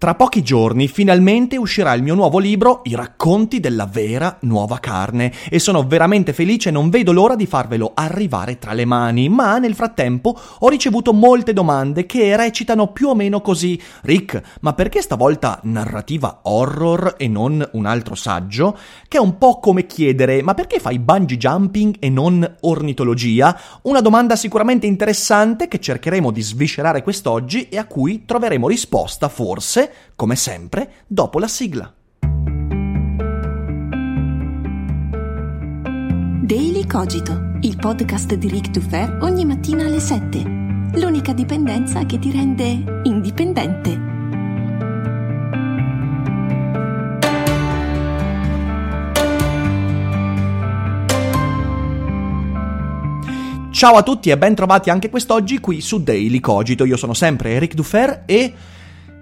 Tra pochi giorni finalmente uscirà il mio nuovo libro I racconti della vera nuova carne e sono veramente felice e non vedo l'ora di farvelo arrivare tra le mani, ma nel frattempo ho ricevuto molte domande che recitano più o meno così. Rick, ma perché stavolta narrativa horror e non un altro saggio? Che è un po' come chiedere ma perché fai bungee jumping e non ornitologia? Una domanda sicuramente interessante che cercheremo di sviscerare quest'oggi e a cui troveremo risposta forse come sempre, dopo la sigla. Daily Cogito, il podcast di Rick Dufer ogni mattina alle 7. L'unica dipendenza che ti rende indipendente. Ciao a tutti e ben trovati anche quest'oggi qui su Daily Cogito. Io sono sempre Eric Dufer e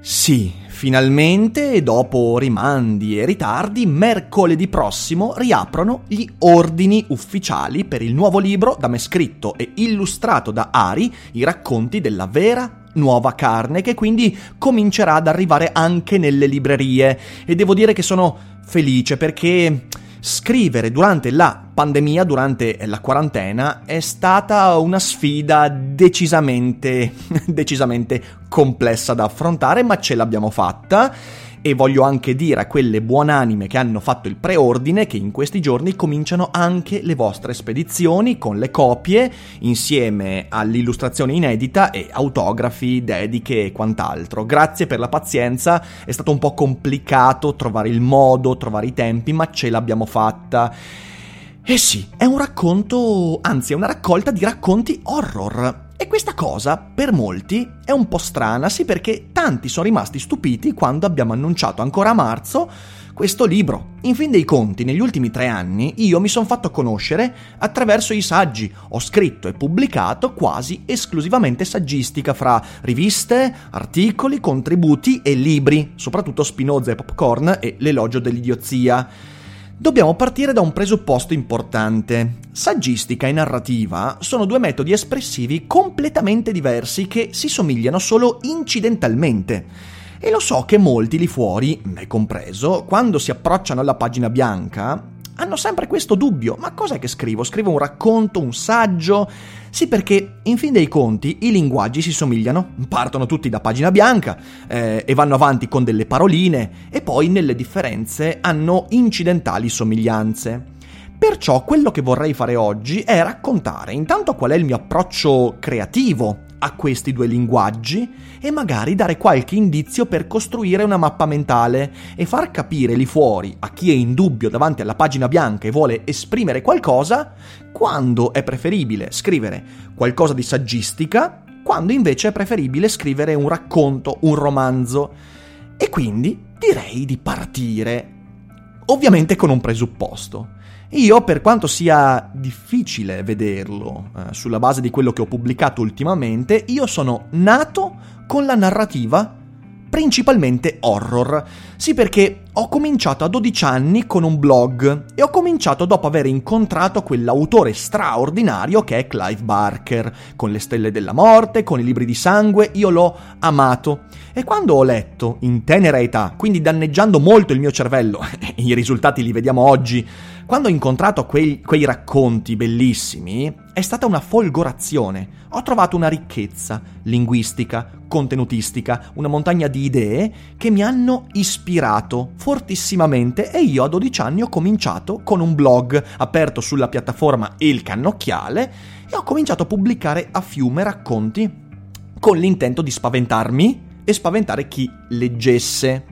sì, finalmente, dopo rimandi e ritardi, mercoledì prossimo riaprono gli ordini ufficiali per il nuovo libro da me scritto e illustrato da Ari, i racconti della vera nuova carne, che quindi comincerà ad arrivare anche nelle librerie. E devo dire che sono felice perché scrivere durante la pandemia, durante la quarantena, è stata una sfida decisamente, decisamente complessa da affrontare, ma ce l'abbiamo fatta e voglio anche dire a quelle buonanime che hanno fatto il preordine che in questi giorni cominciano anche le vostre spedizioni con le copie insieme all'illustrazione inedita e autografi, dediche e quant'altro. Grazie per la pazienza, è stato un po' complicato trovare il modo, trovare i tempi, ma ce l'abbiamo fatta. Eh sì, è un racconto, anzi è una raccolta di racconti horror. E questa cosa, per molti, è un po' strana, sì perché tanti sono rimasti stupiti quando abbiamo annunciato ancora a marzo questo libro. In fin dei conti, negli ultimi tre anni io mi sono fatto conoscere attraverso i saggi. Ho scritto e pubblicato quasi esclusivamente saggistica fra riviste, articoli, contributi e libri, soprattutto Spinoza e Popcorn e L'elogio dell'idiozia. Dobbiamo partire da un presupposto importante. Saggistica e narrativa sono due metodi espressivi completamente diversi che si somigliano solo incidentalmente. E lo so che molti lì fuori, me compreso, quando si approcciano alla pagina bianca, hanno sempre questo dubbio. Ma cos'è che scrivo? Scrivo un racconto, un saggio? Sì, perché in fin dei conti i linguaggi si somigliano, partono tutti da pagina bianca eh, e vanno avanti con delle paroline e poi nelle differenze hanno incidentali somiglianze. Perciò quello che vorrei fare oggi è raccontare intanto qual è il mio approccio creativo a questi due linguaggi e magari dare qualche indizio per costruire una mappa mentale e far capire lì fuori a chi è in dubbio davanti alla pagina bianca e vuole esprimere qualcosa quando è preferibile scrivere qualcosa di saggistica, quando invece è preferibile scrivere un racconto, un romanzo. E quindi direi di partire, ovviamente con un presupposto. Io, per quanto sia difficile vederlo eh, sulla base di quello che ho pubblicato ultimamente, io sono nato con la narrativa principalmente horror. Sì, perché ho cominciato a 12 anni con un blog e ho cominciato dopo aver incontrato quell'autore straordinario che è Clive Barker, con le stelle della morte, con i libri di sangue, io l'ho amato. E quando ho letto, in tenera età, quindi danneggiando molto il mio cervello, i risultati li vediamo oggi, quando ho incontrato quei, quei racconti bellissimi, è stata una folgorazione. Ho trovato una ricchezza linguistica, contenutistica, una montagna di idee che mi hanno ispirato fortissimamente e io a 12 anni ho cominciato con un blog aperto sulla piattaforma Il Cannocchiale e ho cominciato a pubblicare a fiume racconti con l'intento di spaventarmi e spaventare chi leggesse.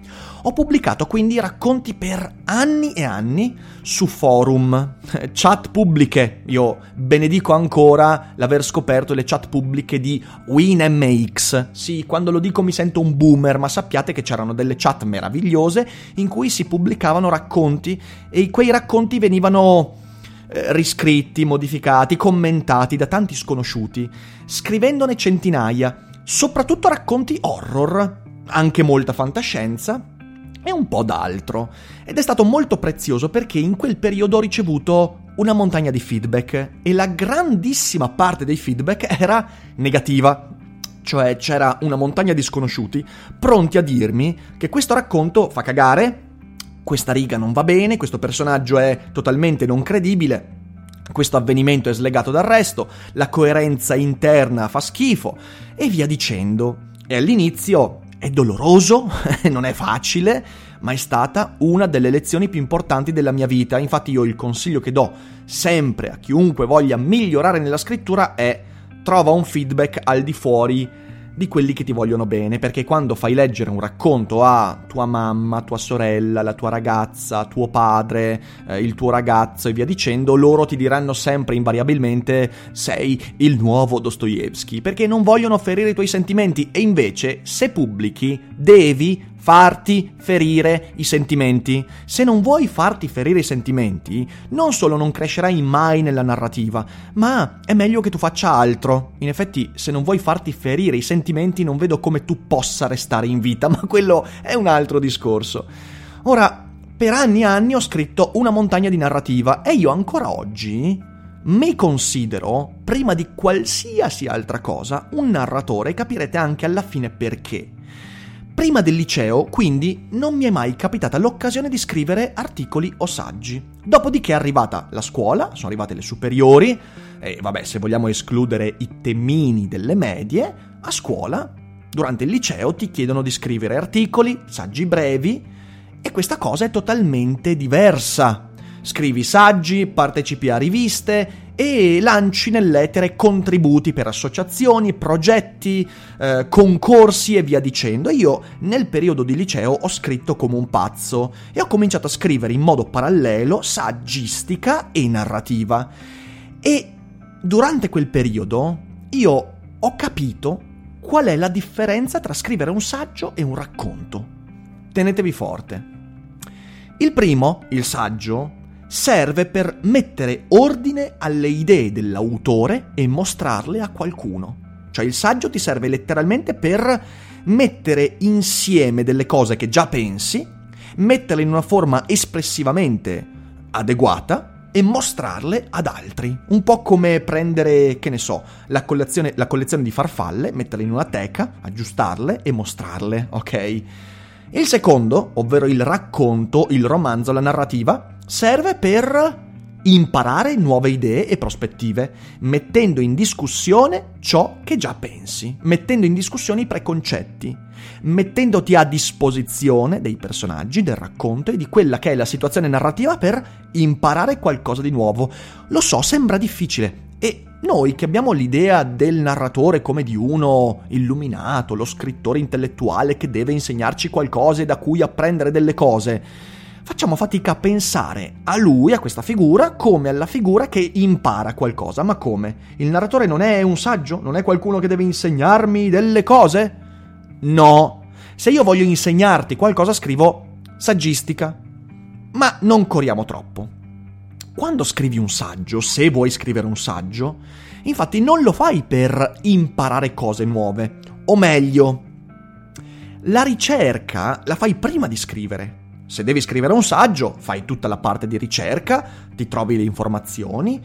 Ho pubblicato quindi racconti per anni e anni su forum, chat pubbliche. Io benedico ancora l'aver scoperto le chat pubbliche di WinMX. Sì, quando lo dico mi sento un boomer, ma sappiate che c'erano delle chat meravigliose in cui si pubblicavano racconti e quei racconti venivano eh, riscritti, modificati, commentati da tanti sconosciuti, scrivendone centinaia, soprattutto racconti horror, anche molta fantascienza e un po' d'altro. Ed è stato molto prezioso perché in quel periodo ho ricevuto una montagna di feedback e la grandissima parte dei feedback era negativa. Cioè c'era una montagna di sconosciuti pronti a dirmi che questo racconto fa cagare, questa riga non va bene, questo personaggio è totalmente non credibile, questo avvenimento è slegato dal resto, la coerenza interna fa schifo e via dicendo. E all'inizio è doloroso, non è facile, ma è stata una delle lezioni più importanti della mia vita. Infatti io il consiglio che do sempre a chiunque voglia migliorare nella scrittura è trova un feedback al di fuori di quelli che ti vogliono bene, perché quando fai leggere un racconto a tua mamma, tua sorella, la tua ragazza, tuo padre, eh, il tuo ragazzo e via dicendo, loro ti diranno sempre invariabilmente sei il nuovo Dostoevsky, perché non vogliono ferire i tuoi sentimenti. E invece se pubblichi devi farti ferire i sentimenti. Se non vuoi farti ferire i sentimenti, non solo non crescerai mai nella narrativa, ma è meglio che tu faccia altro. In effetti, se non vuoi farti ferire i sentimenti, non vedo come tu possa restare in vita, ma quello è un altro discorso. Ora, per anni e anni ho scritto una montagna di narrativa e io ancora oggi mi considero, prima di qualsiasi altra cosa, un narratore e capirete anche alla fine perché. Prima del liceo, quindi, non mi è mai capitata l'occasione di scrivere articoli o saggi. Dopodiché è arrivata la scuola, sono arrivate le superiori, e vabbè, se vogliamo escludere i temmini delle medie, a scuola, durante il liceo, ti chiedono di scrivere articoli, saggi brevi, e questa cosa è totalmente diversa. Scrivi saggi, partecipi a riviste e lanci nell'etere contributi per associazioni, progetti, eh, concorsi e via dicendo. Io nel periodo di liceo ho scritto come un pazzo e ho cominciato a scrivere in modo parallelo saggistica e narrativa. E durante quel periodo io ho capito qual è la differenza tra scrivere un saggio e un racconto. Tenetevi forte. Il primo, il saggio, serve per mettere ordine alle idee dell'autore e mostrarle a qualcuno. Cioè il saggio ti serve letteralmente per mettere insieme delle cose che già pensi, metterle in una forma espressivamente adeguata e mostrarle ad altri. Un po' come prendere, che ne so, la collezione, la collezione di farfalle, metterle in una teca, aggiustarle e mostrarle, ok? Il secondo, ovvero il racconto, il romanzo, la narrativa, serve per imparare nuove idee e prospettive, mettendo in discussione ciò che già pensi, mettendo in discussione i preconcetti, mettendoti a disposizione dei personaggi, del racconto e di quella che è la situazione narrativa per imparare qualcosa di nuovo. Lo so, sembra difficile e noi che abbiamo l'idea del narratore come di uno illuminato, lo scrittore intellettuale che deve insegnarci qualcosa e da cui apprendere delle cose, facciamo fatica a pensare a lui, a questa figura, come alla figura che impara qualcosa. Ma come? Il narratore non è un saggio? Non è qualcuno che deve insegnarmi delle cose? No. Se io voglio insegnarti qualcosa scrivo saggistica. Ma non corriamo troppo. Quando scrivi un saggio, se vuoi scrivere un saggio, infatti non lo fai per imparare cose nuove. O meglio, la ricerca la fai prima di scrivere. Se devi scrivere un saggio, fai tutta la parte di ricerca, ti trovi le informazioni,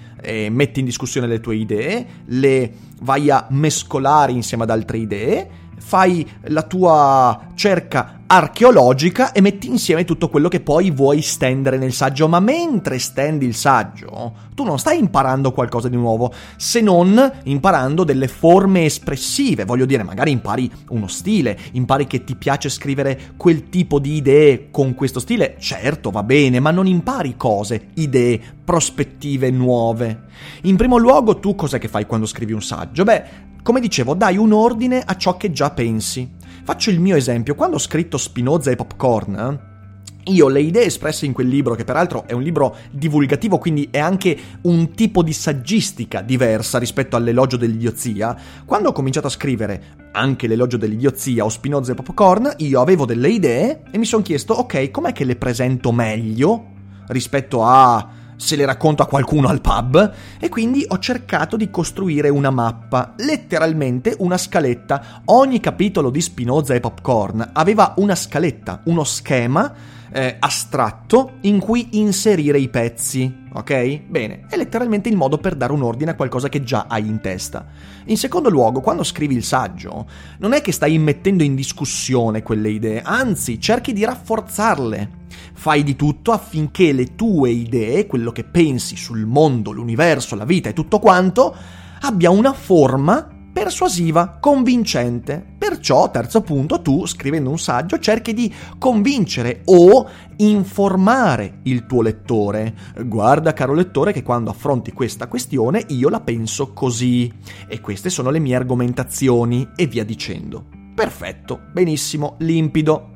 metti in discussione le tue idee, le vai a mescolare insieme ad altre idee, fai la tua cerca archeologica e metti insieme tutto quello che poi vuoi stendere nel saggio, ma mentre stendi il saggio, tu non stai imparando qualcosa di nuovo, se non imparando delle forme espressive, voglio dire, magari impari uno stile, impari che ti piace scrivere quel tipo di idee con questo stile, certo va bene, ma non impari cose, idee, prospettive nuove. In primo luogo, tu cos'è che fai quando scrivi un saggio? Beh, come dicevo, dai un ordine a ciò che già pensi. Faccio il mio esempio, quando ho scritto Spinoza e Popcorn, io le idee espresse in quel libro, che peraltro è un libro divulgativo, quindi è anche un tipo di saggistica diversa rispetto all'elogio dell'idiozia, quando ho cominciato a scrivere anche l'elogio dell'idiozia o Spinoza e Popcorn, io avevo delle idee e mi sono chiesto, ok, com'è che le presento meglio rispetto a se le racconto a qualcuno al pub e quindi ho cercato di costruire una mappa, letteralmente una scaletta. Ogni capitolo di Spinoza e Popcorn aveva una scaletta, uno schema eh, astratto in cui inserire i pezzi, ok? Bene, è letteralmente il modo per dare un ordine a qualcosa che già hai in testa. In secondo luogo, quando scrivi il saggio, non è che stai mettendo in discussione quelle idee, anzi cerchi di rafforzarle. Fai di tutto affinché le tue idee, quello che pensi sul mondo, l'universo, la vita e tutto quanto, abbia una forma persuasiva, convincente. Perciò, terzo punto, tu, scrivendo un saggio, cerchi di convincere o informare il tuo lettore. Guarda, caro lettore, che quando affronti questa questione io la penso così. E queste sono le mie argomentazioni, e via dicendo. Perfetto, benissimo, limpido.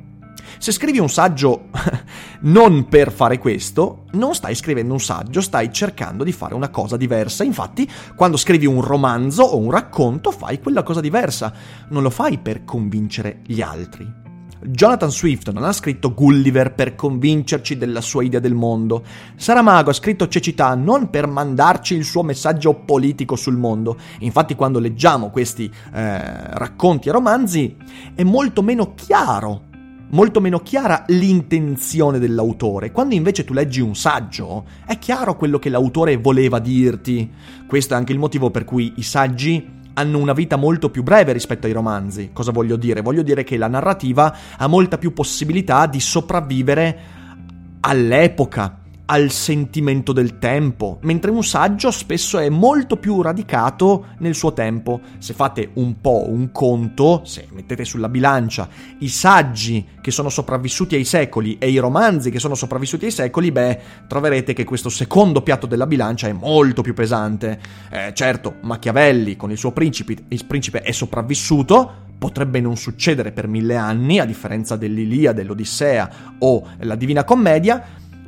Se scrivi un saggio non per fare questo, non stai scrivendo un saggio, stai cercando di fare una cosa diversa. Infatti, quando scrivi un romanzo o un racconto, fai quella cosa diversa. Non lo fai per convincere gli altri. Jonathan Swift non ha scritto Gulliver per convincerci della sua idea del mondo. Saramago ha scritto Cecità non per mandarci il suo messaggio politico sul mondo. Infatti, quando leggiamo questi eh, racconti e romanzi, è molto meno chiaro molto meno chiara l'intenzione dell'autore. Quando invece tu leggi un saggio, è chiaro quello che l'autore voleva dirti. Questo è anche il motivo per cui i saggi hanno una vita molto più breve rispetto ai romanzi. Cosa voglio dire? Voglio dire che la narrativa ha molta più possibilità di sopravvivere all'epoca, al sentimento del tempo, mentre un saggio spesso è molto più radicato nel suo tempo. Se fate un po' un conto, se mettete sulla bilancia i saggi che sono sopravvissuti ai secoli e i romanzi che sono sopravvissuti ai secoli, beh, troverete che questo secondo piatto della bilancia è molto più pesante. Eh, certo, Machiavelli con il suo principe, il principe è sopravvissuto, potrebbe non succedere per mille anni, a differenza dell'Ilia, dell'Odissea o la Divina Commedia,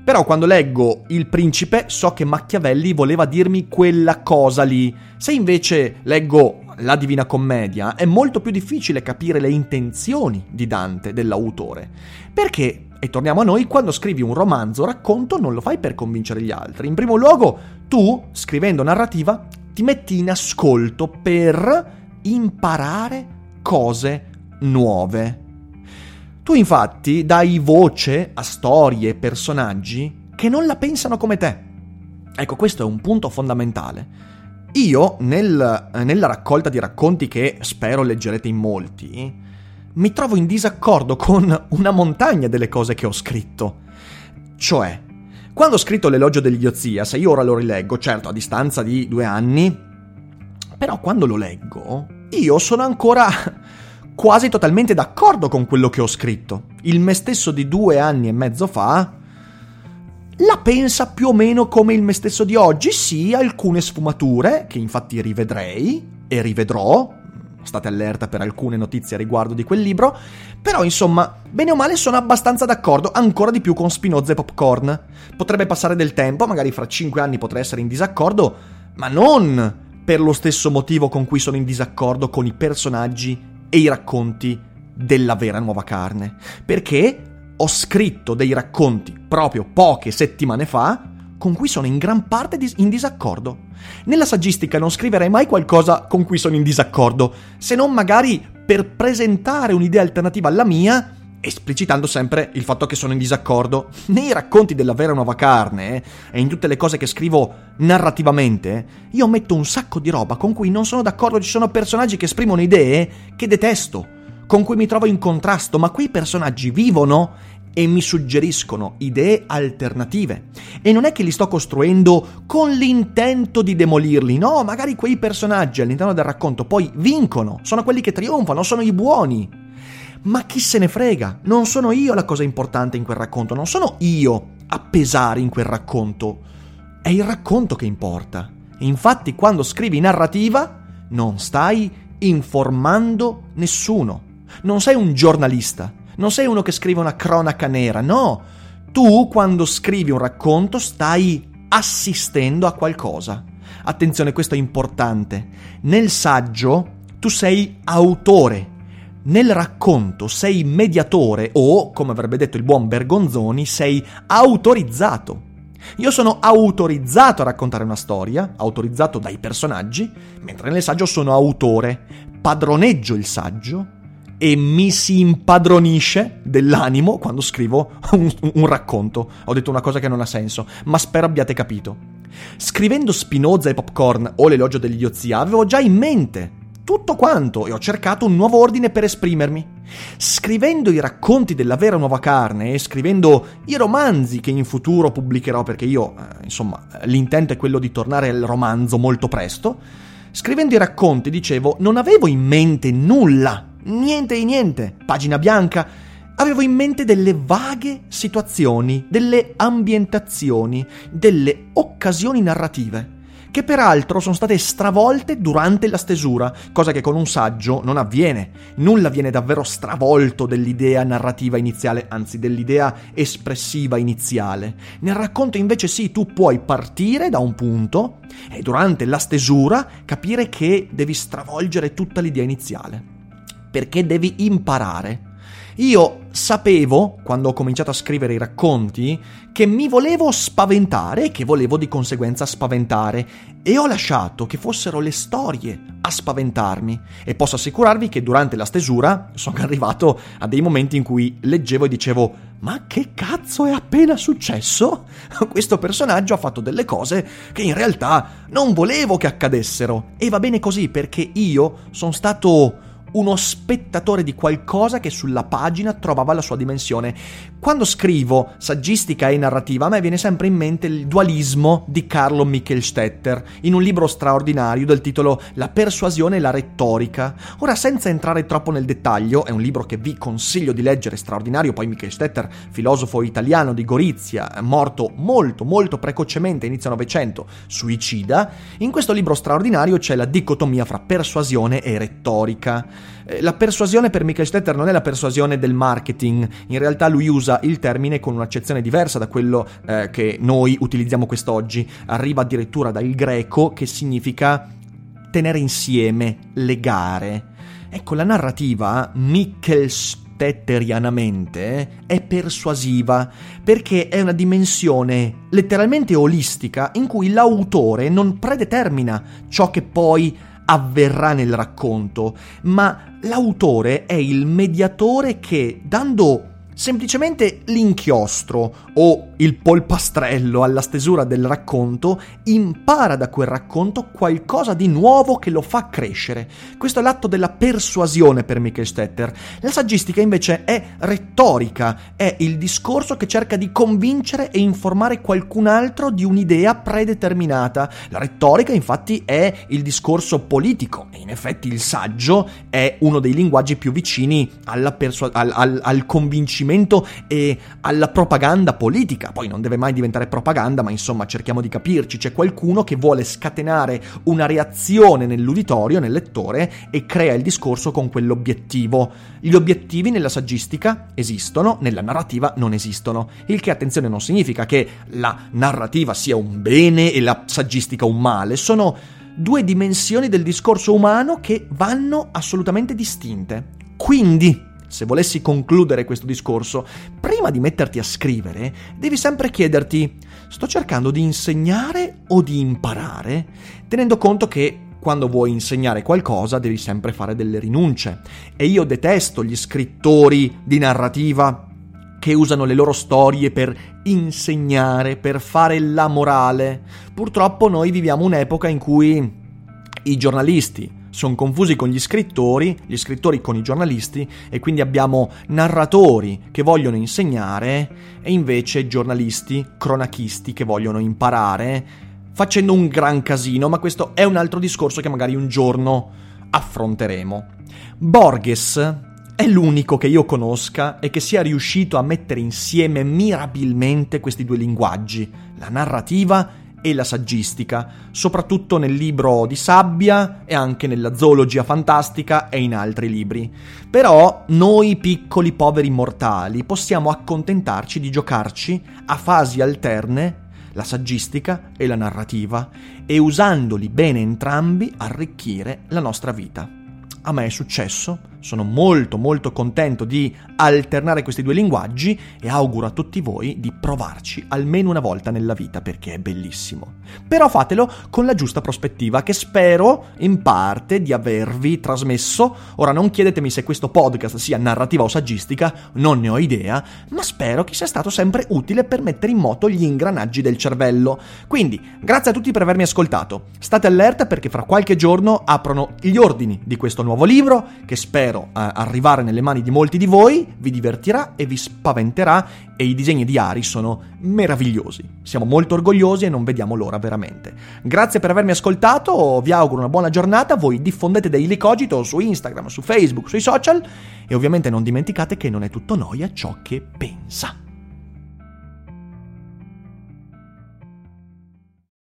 però quando leggo Il Principe so che Machiavelli voleva dirmi quella cosa lì. Se invece leggo La Divina Commedia è molto più difficile capire le intenzioni di Dante, dell'autore. Perché, e torniamo a noi, quando scrivi un romanzo racconto non lo fai per convincere gli altri. In primo luogo, tu, scrivendo narrativa, ti metti in ascolto per imparare cose nuove. Tu infatti dai voce a storie e personaggi che non la pensano come te. Ecco, questo è un punto fondamentale. Io, nel, nella raccolta di racconti che spero leggerete in molti, mi trovo in disaccordo con una montagna delle cose che ho scritto. Cioè, quando ho scritto l'elogio dell'idiozia, se io ora lo rileggo, certo a distanza di due anni, però quando lo leggo, io sono ancora quasi totalmente d'accordo con quello che ho scritto. Il me stesso di due anni e mezzo fa la pensa più o meno come il me stesso di oggi, sì, alcune sfumature, che infatti rivedrei e rivedrò, state allerta per alcune notizie a riguardo di quel libro, però insomma, bene o male sono abbastanza d'accordo, ancora di più con Spinoza e Popcorn. Potrebbe passare del tempo, magari fra cinque anni potrei essere in disaccordo, ma non per lo stesso motivo con cui sono in disaccordo con i personaggi e i racconti della vera nuova carne. Perché ho scritto dei racconti proprio poche settimane fa con cui sono in gran parte in disaccordo. Nella saggistica non scriverei mai qualcosa con cui sono in disaccordo, se non magari per presentare un'idea alternativa alla mia, esplicitando sempre il fatto che sono in disaccordo. Nei racconti della vera nuova carne e in tutte le cose che scrivo narrativamente, io metto un sacco di roba con cui non sono d'accordo, ci sono personaggi che esprimono idee che detesto, con cui mi trovo in contrasto, ma quei personaggi vivono e mi suggeriscono idee alternative. E non è che li sto costruendo con l'intento di demolirli, no, magari quei personaggi all'interno del racconto poi vincono, sono quelli che trionfano, sono i buoni. Ma chi se ne frega? Non sono io la cosa importante in quel racconto, non sono io a pesare in quel racconto. È il racconto che importa. Infatti, quando scrivi narrativa, non stai informando nessuno. non sei un giornalista, non sei uno che scrive una cronaca nera, no. Tu quando scrivi un racconto stai assistendo a qualcosa. Attenzione, questo è importante. Nel saggio tu sei autore, nel racconto sei mediatore o, come avrebbe detto il buon Bergonzoni, sei autorizzato. Io sono autorizzato a raccontare una storia, autorizzato dai personaggi, mentre nel saggio sono autore, padroneggio il saggio e mi si impadronisce dell'animo quando scrivo un, un, racconto. Ho detto una cosa che non ha senso, ma spero abbiate capito. Scrivendo Spinoza e Popcorn o l'elogio dell'idiozia avevo già in mente tutto quanto e ho cercato un nuovo ordine per esprimermi. Scrivendo i racconti della vera nuova carne e scrivendo i romanzi che in futuro pubblicherò perché io, eh, insomma, l'intento è quello di tornare al romanzo molto presto, scrivendo i racconti, dicevo, non avevo in mente nulla, niente di niente, pagina bianca, avevo in mente delle vaghe situazioni, delle ambientazioni, delle occasioni narrative che peraltro sono state stravolte durante la stesura, cosa che con un saggio non avviene. Nulla viene davvero stravolto dell'idea narrativa iniziale, anzi dell'idea espressiva iniziale. Nel racconto invece sì, tu puoi partire da un punto e durante la stesura capire che devi stravolgere tutta l'idea iniziale. Perché devi imparare. Io sapevo, quando ho cominciato a scrivere i racconti, che mi volevo spaventare e che volevo di conseguenza spaventare e ho lasciato che fossero le storie a spaventarmi e posso assicurarvi che durante la stesura sono arrivato a dei momenti in cui leggevo e dicevo ma che cazzo è appena successo? Questo personaggio ha fatto delle cose che in realtà non volevo che accadessero e va bene così perché io sono stato uno spettatore di qualcosa che sulla pagina trovava la sua dimensione. Quando scrivo saggistica e narrativa, a me viene sempre in mente il dualismo di Carlo Michelstetter, in un libro straordinario del titolo La persuasione e la retorica. Ora, senza entrare troppo nel dettaglio, è un libro che vi consiglio di leggere, straordinario, poi Michelstetter, filosofo italiano di Gorizia, morto molto, molto precocemente, inizio Novecento, suicida, in questo libro straordinario c'è la dicotomia fra persuasione e retorica. Eh, la persuasione per Michael Stetter non è la persuasione del marketing, in realtà lui usa il termine con un'accezione diversa da quello eh, che noi utilizziamo quest'oggi, arriva addirittura dal greco che significa tenere insieme, legare. Ecco, la narrativa Michelstetterianamente è persuasiva perché è una dimensione letteralmente olistica in cui l'autore non predetermina ciò che poi avverrà nel racconto, ma l'autore è il mediatore che, dando semplicemente l'inchiostro o il polpastrello alla stesura del racconto impara da quel racconto qualcosa di nuovo che lo fa crescere. Questo è l'atto della persuasione per Michael Stetter. La saggistica invece è retorica, è il discorso che cerca di convincere e informare qualcun altro di un'idea predeterminata. La retorica infatti è il discorso politico e in effetti il saggio è uno dei linguaggi più vicini persua- al, al, al convincimento e alla propaganda politica. Poi non deve mai diventare propaganda, ma insomma cerchiamo di capirci. C'è qualcuno che vuole scatenare una reazione nell'uditorio, nel lettore, e crea il discorso con quell'obiettivo. Gli obiettivi nella saggistica esistono, nella narrativa non esistono. Il che, attenzione, non significa che la narrativa sia un bene e la saggistica un male. Sono due dimensioni del discorso umano che vanno assolutamente distinte. Quindi, se volessi concludere questo discorso, prima di metterti a scrivere, devi sempre chiederti, sto cercando di insegnare o di imparare? Tenendo conto che quando vuoi insegnare qualcosa devi sempre fare delle rinunce. E io detesto gli scrittori di narrativa che usano le loro storie per insegnare, per fare la morale. Purtroppo noi viviamo un'epoca in cui i giornalisti, sono confusi con gli scrittori, gli scrittori con i giornalisti e quindi abbiamo narratori che vogliono insegnare e invece giornalisti, cronachisti che vogliono imparare, facendo un gran casino, ma questo è un altro discorso che magari un giorno affronteremo. Borges è l'unico che io conosca e che sia riuscito a mettere insieme mirabilmente questi due linguaggi, la narrativa e la saggistica, soprattutto nel libro di Sabbia e anche nella zoologia fantastica e in altri libri. Però noi piccoli poveri mortali possiamo accontentarci di giocarci a fasi alterne la saggistica e la narrativa e usandoli bene entrambi arricchire la nostra vita. A me è successo, sono molto molto contento di alternare questi due linguaggi e auguro a tutti voi di provarci almeno una volta nella vita perché è bellissimo. Però fatelo con la giusta prospettiva che spero in parte di avervi trasmesso. Ora non chiedetemi se questo podcast sia narrativa o saggistica, non ne ho idea, ma spero che sia stato sempre utile per mettere in moto gli ingranaggi del cervello. Quindi, grazie a tutti per avermi ascoltato. State allerta perché fra qualche giorno aprono gli ordini di questo nuovo libro che spero spero eh, arrivare nelle mani di molti di voi, vi divertirà e vi spaventerà e i disegni di Ari sono meravigliosi. Siamo molto orgogliosi e non vediamo l'ora veramente. Grazie per avermi ascoltato, vi auguro una buona giornata, voi diffondete Daily Cogito su Instagram, su Facebook, sui social e ovviamente non dimenticate che non è tutto noia ciò che pensa.